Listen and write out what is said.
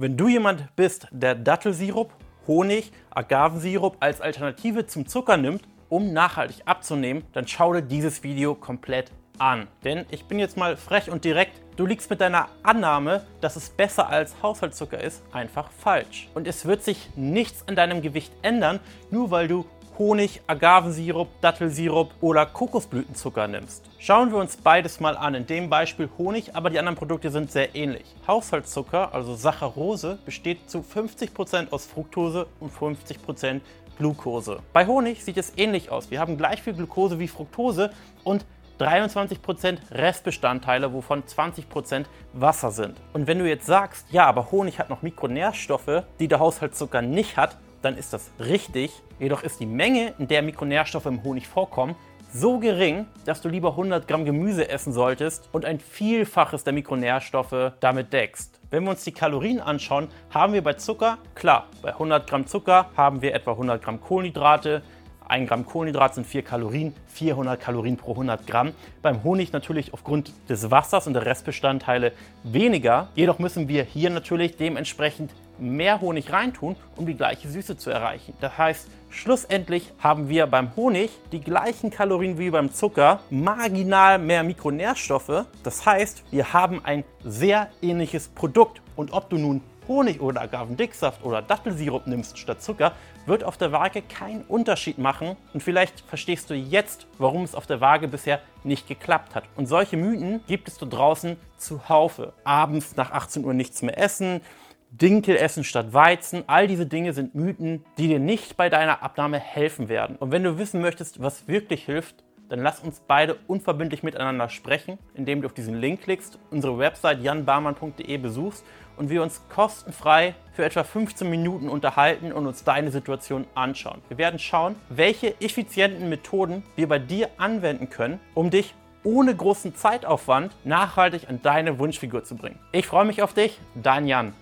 Wenn du jemand bist, der Dattelsirup, Honig, Agavensirup als Alternative zum Zucker nimmt, um nachhaltig abzunehmen, dann schau dir dieses Video komplett an. Denn ich bin jetzt mal frech und direkt, du liegst mit deiner Annahme, dass es besser als Haushaltszucker ist, einfach falsch. Und es wird sich nichts an deinem Gewicht ändern, nur weil du Honig, Agavensirup, Dattelsirup oder Kokosblütenzucker nimmst. Schauen wir uns beides mal an. In dem Beispiel Honig, aber die anderen Produkte sind sehr ähnlich. Haushaltszucker, also Saccharose, besteht zu 50% aus Fructose und 50% Glucose. Bei Honig sieht es ähnlich aus. Wir haben gleich viel Glucose wie Fructose und 23% Restbestandteile, wovon 20% Wasser sind. Und wenn du jetzt sagst, ja, aber Honig hat noch Mikronährstoffe, die der Haushaltszucker nicht hat, dann ist das richtig. Jedoch ist die Menge, in der Mikronährstoffe im Honig vorkommen, so gering, dass du lieber 100 Gramm Gemüse essen solltest und ein Vielfaches der Mikronährstoffe damit deckst. Wenn wir uns die Kalorien anschauen, haben wir bei Zucker, klar, bei 100 Gramm Zucker haben wir etwa 100 Gramm Kohlenhydrate, 1 Gramm Kohlenhydrat sind 4 Kalorien, 400 Kalorien pro 100 Gramm. Beim Honig natürlich aufgrund des Wassers und der Restbestandteile weniger. Jedoch müssen wir hier natürlich dementsprechend mehr Honig reintun, um die gleiche Süße zu erreichen. Das heißt, schlussendlich haben wir beim Honig die gleichen Kalorien wie beim Zucker, marginal mehr Mikronährstoffe. Das heißt, wir haben ein sehr ähnliches Produkt. Und ob du nun Honig oder Agavendicksaft oder Dattelsirup nimmst statt Zucker, wird auf der Waage keinen Unterschied machen. Und vielleicht verstehst du jetzt, warum es auf der Waage bisher nicht geklappt hat. Und solche Mythen gibt es da draußen zuhaufe. Abends nach 18 Uhr nichts mehr essen, Dinkel essen statt Weizen. All diese Dinge sind Mythen, die dir nicht bei deiner Abnahme helfen werden. Und wenn du wissen möchtest, was wirklich hilft, dann lass uns beide unverbindlich miteinander sprechen, indem du auf diesen Link klickst, unsere Website janbarmann.de besuchst und wir uns kostenfrei für etwa 15 Minuten unterhalten und uns deine Situation anschauen. Wir werden schauen, welche effizienten Methoden wir bei dir anwenden können, um dich ohne großen Zeitaufwand nachhaltig an deine Wunschfigur zu bringen. Ich freue mich auf dich, dein Jan.